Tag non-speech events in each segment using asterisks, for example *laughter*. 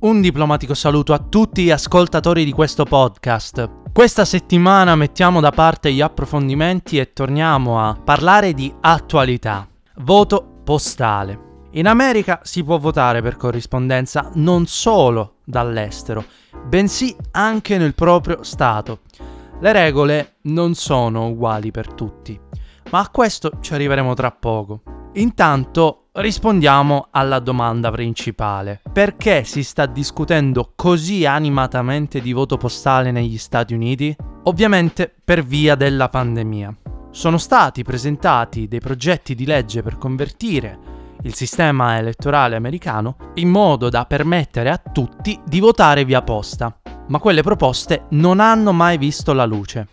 Un diplomatico saluto a tutti gli ascoltatori di questo podcast. Questa settimana mettiamo da parte gli approfondimenti e torniamo a parlare di attualità. Voto postale. In America si può votare per corrispondenza non solo dall'estero, bensì anche nel proprio Stato. Le regole non sono uguali per tutti, ma a questo ci arriveremo tra poco. Intanto rispondiamo alla domanda principale. Perché si sta discutendo così animatamente di voto postale negli Stati Uniti? Ovviamente per via della pandemia. Sono stati presentati dei progetti di legge per convertire il sistema elettorale americano in modo da permettere a tutti di votare via posta, ma quelle proposte non hanno mai visto la luce.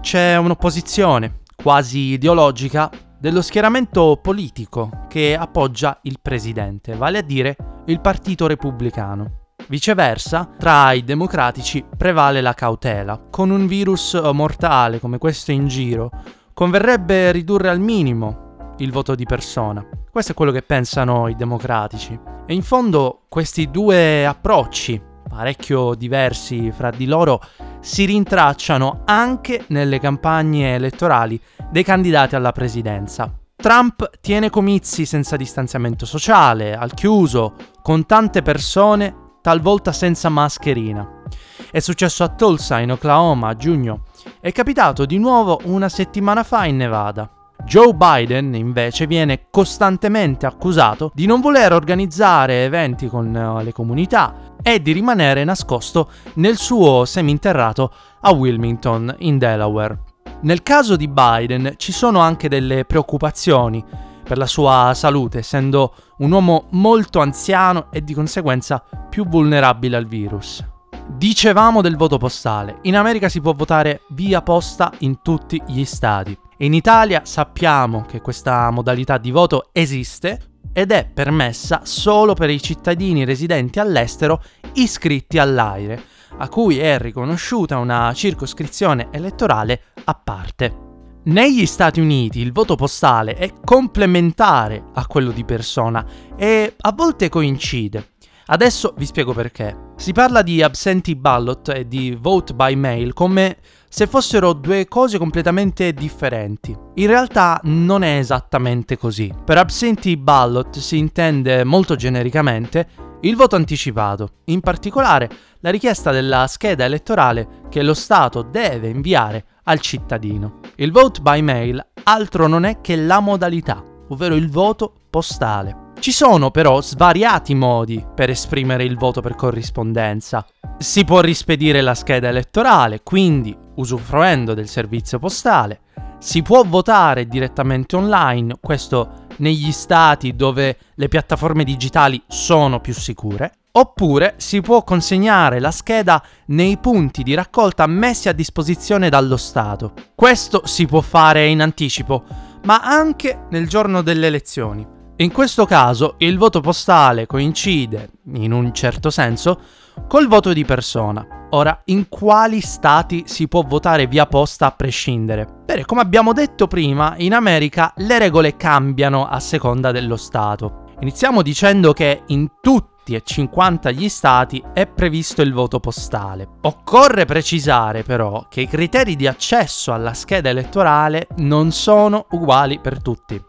C'è un'opposizione, quasi ideologica, dello schieramento politico che appoggia il presidente, vale a dire il Partito Repubblicano. Viceversa, tra i democratici prevale la cautela. Con un virus mortale come questo in giro, converrebbe ridurre al minimo il voto di persona. Questo è quello che pensano i democratici. E in fondo questi due approcci, parecchio diversi fra di loro, si rintracciano anche nelle campagne elettorali dei candidati alla presidenza. Trump tiene comizi senza distanziamento sociale, al chiuso, con tante persone, talvolta senza mascherina. È successo a Tulsa, in Oklahoma, a giugno. È capitato di nuovo una settimana fa in Nevada. Joe Biden invece viene costantemente accusato di non voler organizzare eventi con eh, le comunità e di rimanere nascosto nel suo seminterrato a Wilmington, in Delaware. Nel caso di Biden ci sono anche delle preoccupazioni per la sua salute, essendo un uomo molto anziano e di conseguenza più vulnerabile al virus. Dicevamo del voto postale. In America si può votare via posta in tutti gli stati. In Italia sappiamo che questa modalità di voto esiste ed è permessa solo per i cittadini residenti all'estero iscritti all'AIRE, a cui è riconosciuta una circoscrizione elettorale a parte. Negli Stati Uniti il voto postale è complementare a quello di persona e a volte coincide. Adesso vi spiego perché. Si parla di absentee ballot e di vote by mail come se fossero due cose completamente differenti. In realtà non è esattamente così. Per absentee ballot si intende molto genericamente il voto anticipato, in particolare la richiesta della scheda elettorale che lo Stato deve inviare al cittadino. Il vote by mail altro non è che la modalità, ovvero il voto postale. Ci sono però svariati modi per esprimere il voto per corrispondenza. Si può rispedire la scheda elettorale, quindi usufruendo del servizio postale. Si può votare direttamente online, questo negli stati dove le piattaforme digitali sono più sicure. Oppure si può consegnare la scheda nei punti di raccolta messi a disposizione dallo Stato. Questo si può fare in anticipo, ma anche nel giorno delle elezioni. In questo caso il voto postale coincide, in un certo senso, col voto di persona. Ora, in quali stati si può votare via posta a prescindere? Bene, come abbiamo detto prima, in America le regole cambiano a seconda dello stato. Iniziamo dicendo che in tutti e 50 gli stati è previsto il voto postale. Occorre precisare però che i criteri di accesso alla scheda elettorale non sono uguali per tutti.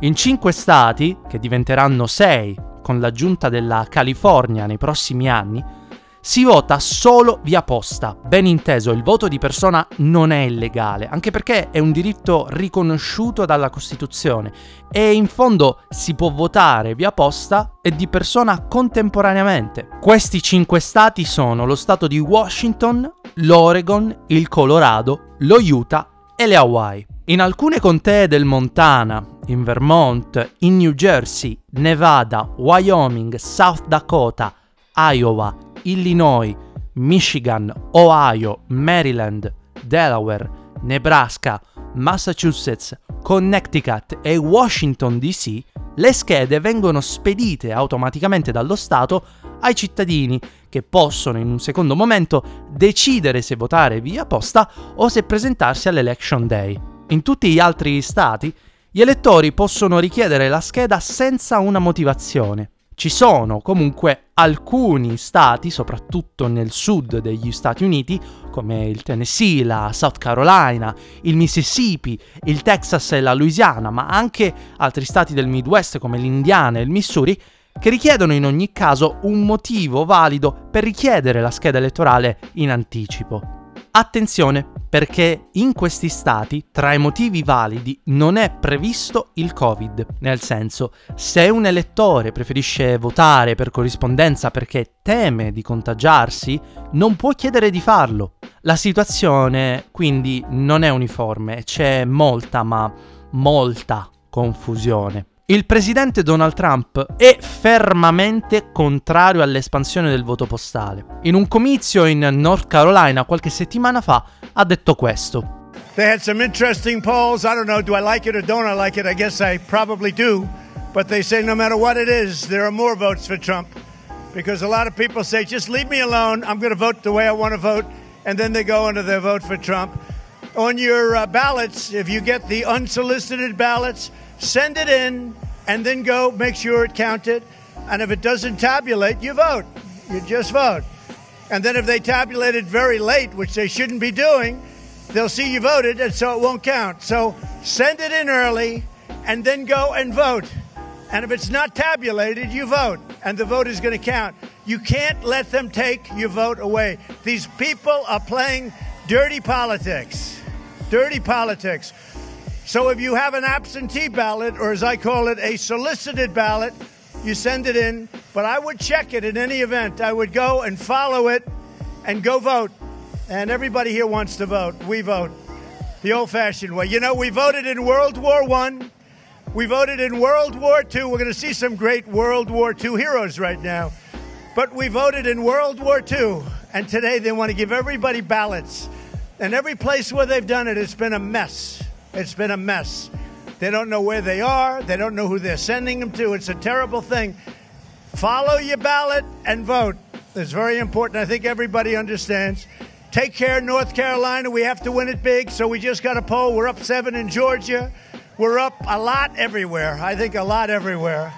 In cinque stati, che diventeranno sei con l'aggiunta della California nei prossimi anni, si vota solo via posta. Ben inteso, il voto di persona non è illegale, anche perché è un diritto riconosciuto dalla Costituzione e in fondo si può votare via posta e di persona contemporaneamente. Questi cinque stati sono lo stato di Washington, l'Oregon, il Colorado, lo Utah e le Hawaii. In alcune contee del Montana, in Vermont, in New Jersey, Nevada, Wyoming, South Dakota, Iowa Illinois, Michigan, Ohio, Maryland, Delaware, Nebraska, Massachusetts, Connecticut e Washington DC, le schede vengono spedite automaticamente dallo Stato ai cittadini che possono in un secondo momento decidere se votare via posta o se presentarsi all'Election Day. In tutti gli altri stati gli elettori possono richiedere la scheda senza una motivazione. Ci sono comunque alcuni stati, soprattutto nel sud degli Stati Uniti, come il Tennessee, la South Carolina, il Mississippi, il Texas e la Louisiana, ma anche altri stati del Midwest come l'Indiana e il Missouri, che richiedono in ogni caso un motivo valido per richiedere la scheda elettorale in anticipo. Attenzione, perché in questi stati, tra i motivi validi, non è previsto il Covid. Nel senso, se un elettore preferisce votare per corrispondenza perché teme di contagiarsi, non può chiedere di farlo. La situazione quindi non è uniforme, c'è molta, ma molta confusione. Il presidente Donald Trump è fermamente contrario all'espansione del voto postale. In un comizio in North Carolina qualche settimana fa ha detto questo. They had some interesting polls. I don't know, do I like it or don't I like it? I guess I probably do. But they say no matter what it is, there are more votes for Trump. Because a lot of people say, just leave me alone. I'm going to vote the way I want to vote. And then they go into their vote for Trump. On your uh, ballots, if you get the unsolicited ballots, send it in, and then go make sure it counted. And if it doesn't tabulate, you vote. You just vote. And then if they tabulate it very late, which they shouldn't be doing, they'll see you voted, and so it won't count. So send it in early, and then go and vote. And if it's not tabulated, you vote, and the vote is going to count. You can't let them take your vote away. These people are playing dirty politics. Dirty politics. So if you have an absentee ballot, or as I call it, a solicited ballot, you send it in. But I would check it in any event. I would go and follow it and go vote. And everybody here wants to vote. We vote the old fashioned way. You know, we voted in World War One. We voted in World War II. We're going to see some great World War II heroes right now. But we voted in World War II. And today they want to give everybody ballots. And every place where they've done it, it's been a mess. It's been a mess. They don't know where they are, they don't know who they're sending them to. It's a terrible thing. Follow your ballot and vote. It's very important. I think everybody understands. Take care, North Carolina. We have to win it big, so we just got a poll. We're up seven in Georgia. We're up a lot everywhere. I think a lot everywhere.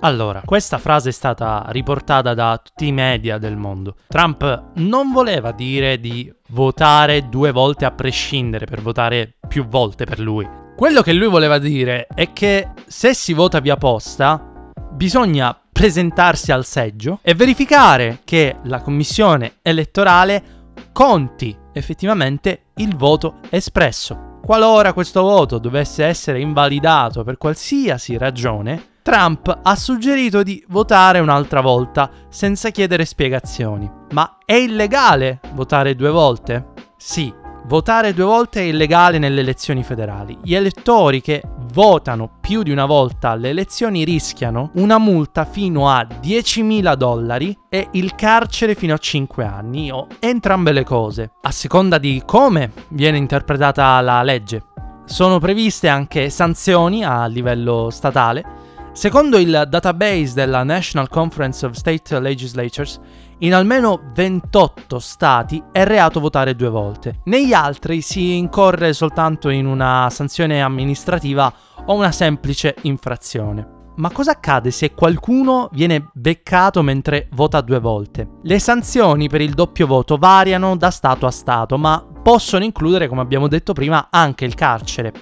Allora, questa frase è stata riportata da tutti i media del mondo. Trump non voleva dire di votare due volte a prescindere per votare più volte per lui. Quello che lui voleva dire è che se si vota via posta, bisogna presentarsi al seggio e verificare che la commissione elettorale conti effettivamente il voto espresso. Qualora questo voto dovesse essere invalidato per qualsiasi ragione, Trump ha suggerito di votare un'altra volta senza chiedere spiegazioni. Ma è illegale votare due volte? Sì, votare due volte è illegale nelle elezioni federali. Gli elettori che votano più di una volta alle elezioni rischiano una multa fino a 10.000 dollari e il carcere fino a 5 anni o entrambe le cose, a seconda di come viene interpretata la legge. Sono previste anche sanzioni a livello statale Secondo il database della National Conference of State Legislatures, in almeno 28 stati è reato votare due volte. Negli altri si incorre soltanto in una sanzione amministrativa o una semplice infrazione. Ma cosa accade se qualcuno viene beccato mentre vota due volte? Le sanzioni per il doppio voto variano da Stato a Stato, ma possono includere, come abbiamo detto prima, anche il carcere.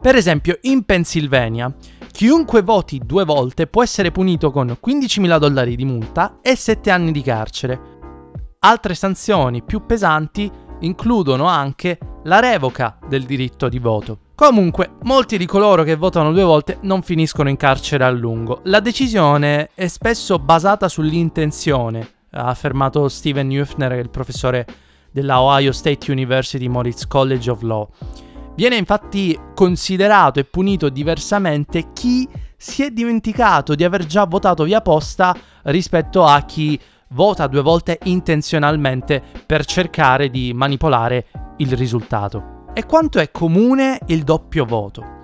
Per esempio, in Pennsylvania Chiunque voti due volte può essere punito con 15.000 dollari di multa e 7 anni di carcere. Altre sanzioni più pesanti includono anche la revoca del diritto di voto. Comunque, molti di coloro che votano due volte non finiscono in carcere a lungo. La decisione è spesso basata sull'intenzione, ha affermato Steven Neufner, il professore della Ohio State University Moritz College of Law. Viene infatti considerato e punito diversamente chi si è dimenticato di aver già votato via posta rispetto a chi vota due volte intenzionalmente per cercare di manipolare il risultato. E quanto è comune il doppio voto?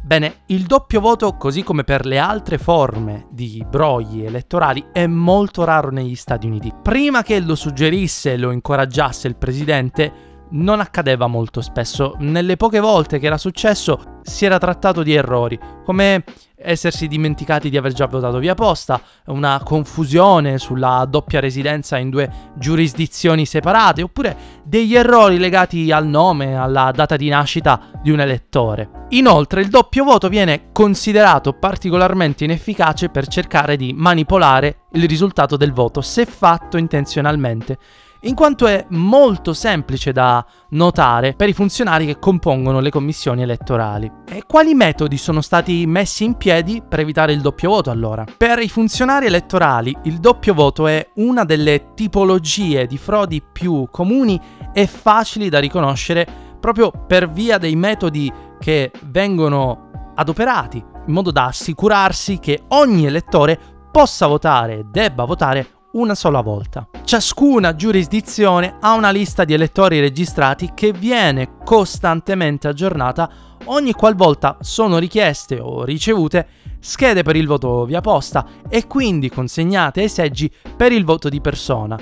Bene, il doppio voto, così come per le altre forme di brogli elettorali, è molto raro negli Stati Uniti. Prima che lo suggerisse e lo incoraggiasse il presidente, non accadeva molto spesso. Nelle poche volte che era successo si era trattato di errori, come essersi dimenticati di aver già votato via posta, una confusione sulla doppia residenza in due giurisdizioni separate, oppure degli errori legati al nome, alla data di nascita di un elettore. Inoltre il doppio voto viene considerato particolarmente inefficace per cercare di manipolare il risultato del voto se fatto intenzionalmente in quanto è molto semplice da notare per i funzionari che compongono le commissioni elettorali. E quali metodi sono stati messi in piedi per evitare il doppio voto allora? Per i funzionari elettorali il doppio voto è una delle tipologie di frodi più comuni e facili da riconoscere proprio per via dei metodi che vengono adoperati in modo da assicurarsi che ogni elettore possa votare e debba votare una sola volta. Ciascuna giurisdizione ha una lista di elettori registrati che viene costantemente aggiornata ogni qualvolta sono richieste o ricevute schede per il voto via posta e quindi consegnate ai seggi per il voto di persona.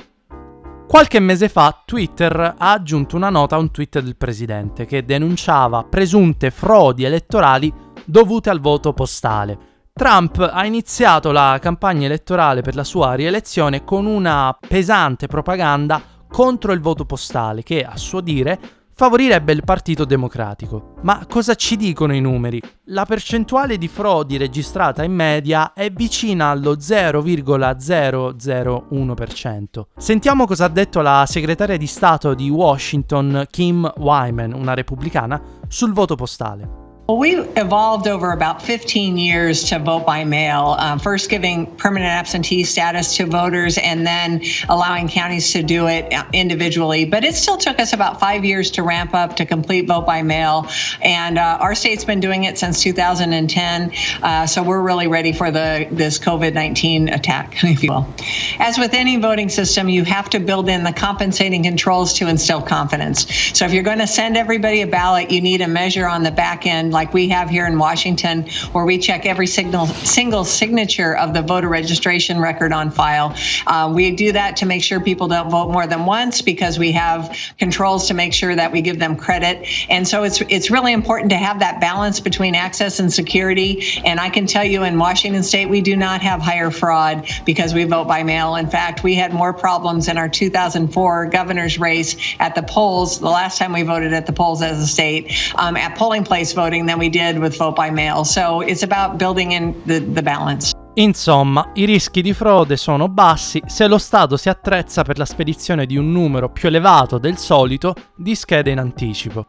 Qualche mese fa Twitter ha aggiunto una nota a un tweet del presidente che denunciava presunte frodi elettorali dovute al voto postale. Trump ha iniziato la campagna elettorale per la sua rielezione con una pesante propaganda contro il voto postale che, a suo dire, favorirebbe il Partito Democratico. Ma cosa ci dicono i numeri? La percentuale di frodi registrata in media è vicina allo 0,001%. Sentiamo cosa ha detto la segretaria di Stato di Washington, Kim Wyman, una repubblicana, sul voto postale. Well, we evolved over about 15 years to vote by mail, uh, first giving permanent absentee status to voters and then allowing counties to do it individually. But it still took us about five years to ramp up to complete vote by mail. And uh, our state's been doing it since 2010. Uh, so we're really ready for the this COVID 19 attack, *laughs* if you will. As with any voting system, you have to build in the compensating controls to instill confidence. So if you're going to send everybody a ballot, you need a measure on the back end like we have here in Washington, where we check every single signature of the voter registration record on file. Uh, we do that to make sure people don't vote more than once because we have controls to make sure that we give them credit. And so it's it's really important to have that balance between access and security. And I can tell you in Washington State, we do not have higher fraud because we vote by mail. In fact, we had more problems in our 2004 governor's race at the polls, the last time we voted at the polls as a state, um, at polling place voting than we did with vote by mail. So it's about building in the, the balance. Insomma, i rischi di frode sono bassi se lo Stato si attrezza per la spedizione di un numero più elevato del solito di schede in anticipo.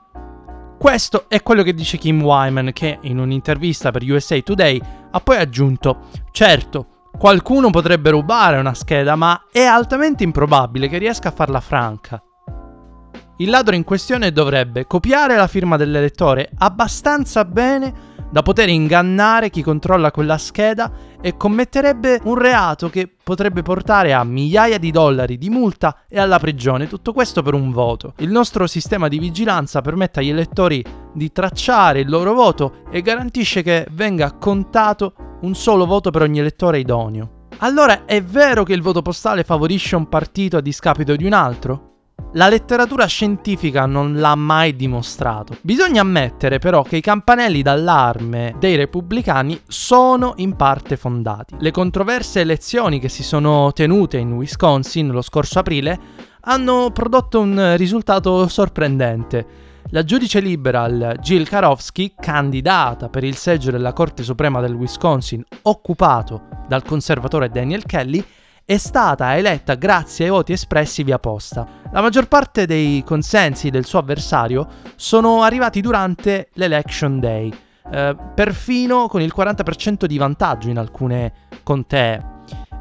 Questo è quello che dice Kim Wyman che in un'intervista per USA Today ha poi aggiunto certo, qualcuno potrebbe rubare una scheda ma è altamente improbabile che riesca a farla franca. Il ladro in questione dovrebbe copiare la firma dell'elettore abbastanza bene da poter ingannare chi controlla quella scheda e commetterebbe un reato che potrebbe portare a migliaia di dollari di multa e alla prigione, tutto questo per un voto. Il nostro sistema di vigilanza permette agli elettori di tracciare il loro voto e garantisce che venga contato un solo voto per ogni elettore idoneo. Allora è vero che il voto postale favorisce un partito a discapito di un altro? La letteratura scientifica non l'ha mai dimostrato. Bisogna ammettere però che i campanelli d'allarme dei repubblicani sono in parte fondati. Le controverse elezioni che si sono tenute in Wisconsin lo scorso aprile hanno prodotto un risultato sorprendente. La giudice liberal Jill Karofsky, candidata per il seggio della Corte Suprema del Wisconsin occupato dal conservatore Daniel Kelly, è stata eletta grazie ai voti espressi via posta. La maggior parte dei consensi del suo avversario sono arrivati durante l'election day, eh, perfino con il 40% di vantaggio in alcune contee.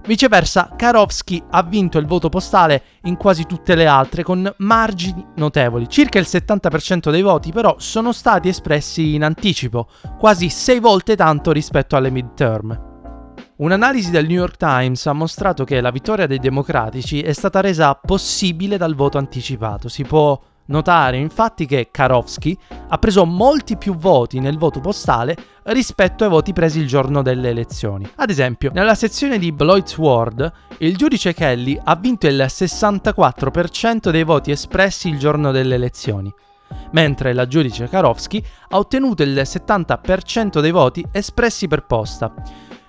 Viceversa, Karofsky ha vinto il voto postale in quasi tutte le altre con margini notevoli. Circa il 70% dei voti però sono stati espressi in anticipo, quasi 6 volte tanto rispetto alle midterm. Un'analisi del New York Times ha mostrato che la vittoria dei democratici è stata resa possibile dal voto anticipato. Si può notare infatti che Karofsky ha preso molti più voti nel voto postale rispetto ai voti presi il giorno delle elezioni. Ad esempio, nella sezione di Bloyd's Ward, il giudice Kelly ha vinto il 64% dei voti espressi il giorno delle elezioni, mentre la giudice Karofsky ha ottenuto il 70% dei voti espressi per posta.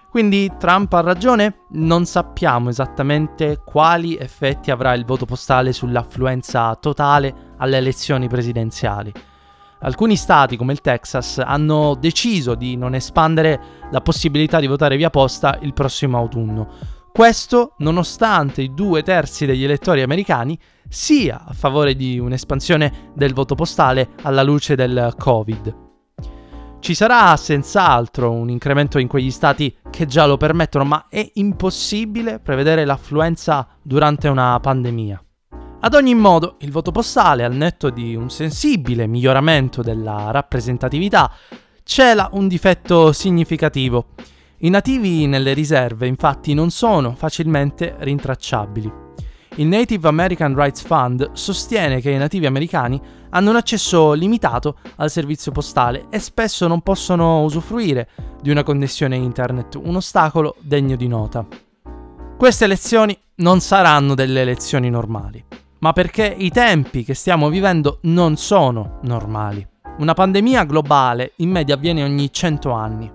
Quindi Trump ha ragione? Non sappiamo esattamente quali effetti avrà il voto postale sull'affluenza totale alle elezioni presidenziali. Alcuni stati, come il Texas, hanno deciso di non espandere la possibilità di votare via posta il prossimo autunno. Questo nonostante i due terzi degli elettori americani sia a favore di un'espansione del voto postale alla luce del Covid. Ci sarà senz'altro un incremento in quegli stati che già lo permettono, ma è impossibile prevedere l'affluenza durante una pandemia. Ad ogni modo, il voto postale, al netto di un sensibile miglioramento della rappresentatività, cela un difetto significativo. I nativi nelle riserve infatti non sono facilmente rintracciabili. Il Native American Rights Fund sostiene che i nativi americani hanno un accesso limitato al servizio postale e spesso non possono usufruire di una connessione internet, un ostacolo degno di nota. Queste elezioni non saranno delle elezioni normali, ma perché i tempi che stiamo vivendo non sono normali. Una pandemia globale in media avviene ogni 100 anni.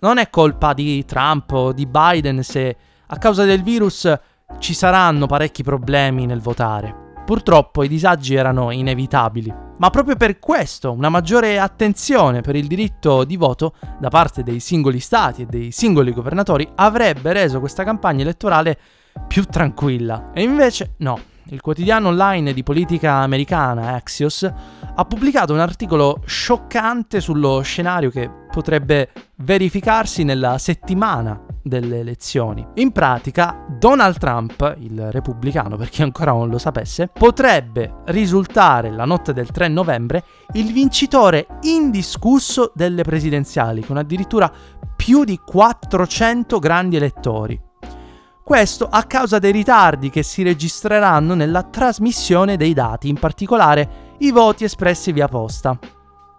Non è colpa di Trump o di Biden se a causa del virus ci saranno parecchi problemi nel votare. Purtroppo i disagi erano inevitabili, ma proprio per questo una maggiore attenzione per il diritto di voto da parte dei singoli stati e dei singoli governatori avrebbe reso questa campagna elettorale più tranquilla. E invece no. Il quotidiano online di politica americana Axios ha pubblicato un articolo scioccante sullo scenario che potrebbe verificarsi nella settimana delle elezioni. In pratica, Donald Trump, il repubblicano per chi ancora non lo sapesse, potrebbe risultare la notte del 3 novembre il vincitore indiscusso delle presidenziali, con addirittura più di 400 grandi elettori. Questo a causa dei ritardi che si registreranno nella trasmissione dei dati, in particolare i voti espressi via posta.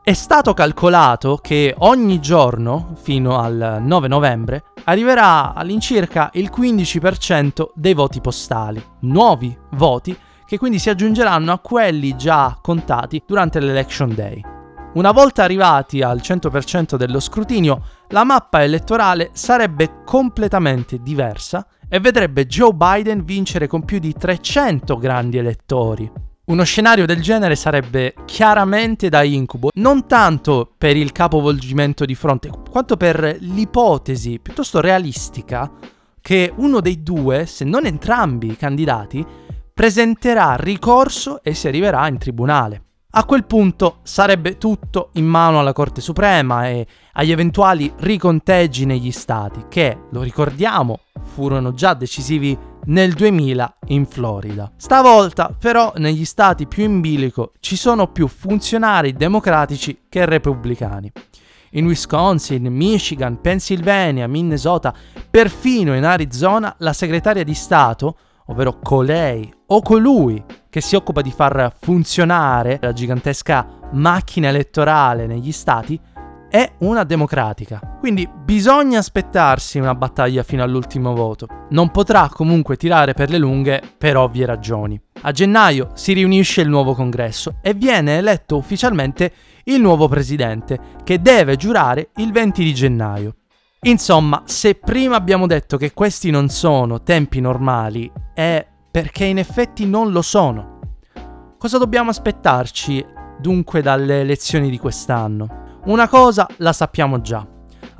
È stato calcolato che ogni giorno, fino al 9 novembre, arriverà all'incirca il 15% dei voti postali, nuovi voti che quindi si aggiungeranno a quelli già contati durante l'election day. Una volta arrivati al 100% dello scrutinio, la mappa elettorale sarebbe completamente diversa e vedrebbe Joe Biden vincere con più di 300 grandi elettori. Uno scenario del genere sarebbe chiaramente da incubo, non tanto per il capovolgimento di fronte, quanto per l'ipotesi piuttosto realistica che uno dei due, se non entrambi i candidati, presenterà ricorso e si arriverà in tribunale. A quel punto sarebbe tutto in mano alla Corte Suprema e agli eventuali riconteggi negli stati, che, lo ricordiamo, furono già decisivi nel 2000 in Florida. Stavolta però negli stati più in bilico ci sono più funzionari democratici che repubblicani. In Wisconsin, Michigan, Pennsylvania, Minnesota, perfino in Arizona la segretaria di Stato, ovvero colei o colui che si occupa di far funzionare la gigantesca macchina elettorale negli stati, è una democratica. Quindi bisogna aspettarsi una battaglia fino all'ultimo voto. Non potrà comunque tirare per le lunghe per ovvie ragioni. A gennaio si riunisce il nuovo congresso e viene eletto ufficialmente il nuovo presidente, che deve giurare il 20 di gennaio. Insomma, se prima abbiamo detto che questi non sono tempi normali, è perché in effetti non lo sono. Cosa dobbiamo aspettarci dunque dalle elezioni di quest'anno? Una cosa la sappiamo già.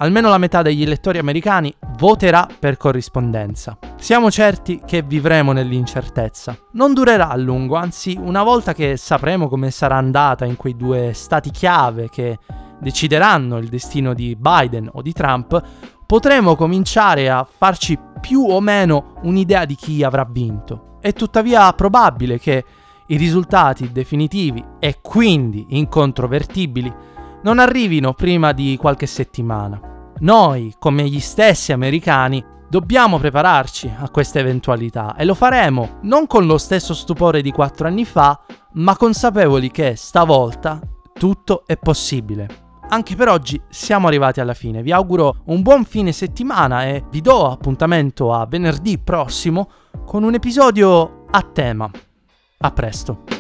Almeno la metà degli elettori americani voterà per corrispondenza. Siamo certi che vivremo nell'incertezza. Non durerà a lungo, anzi una volta che sapremo come sarà andata in quei due stati chiave che decideranno il destino di Biden o di Trump, potremo cominciare a farci più o meno un'idea di chi avrà vinto. È tuttavia probabile che i risultati definitivi e quindi incontrovertibili non arrivino prima di qualche settimana. Noi, come gli stessi americani, dobbiamo prepararci a questa eventualità e lo faremo non con lo stesso stupore di quattro anni fa, ma consapevoli che stavolta tutto è possibile. Anche per oggi siamo arrivati alla fine, vi auguro un buon fine settimana e vi do appuntamento a venerdì prossimo con un episodio a tema. A presto.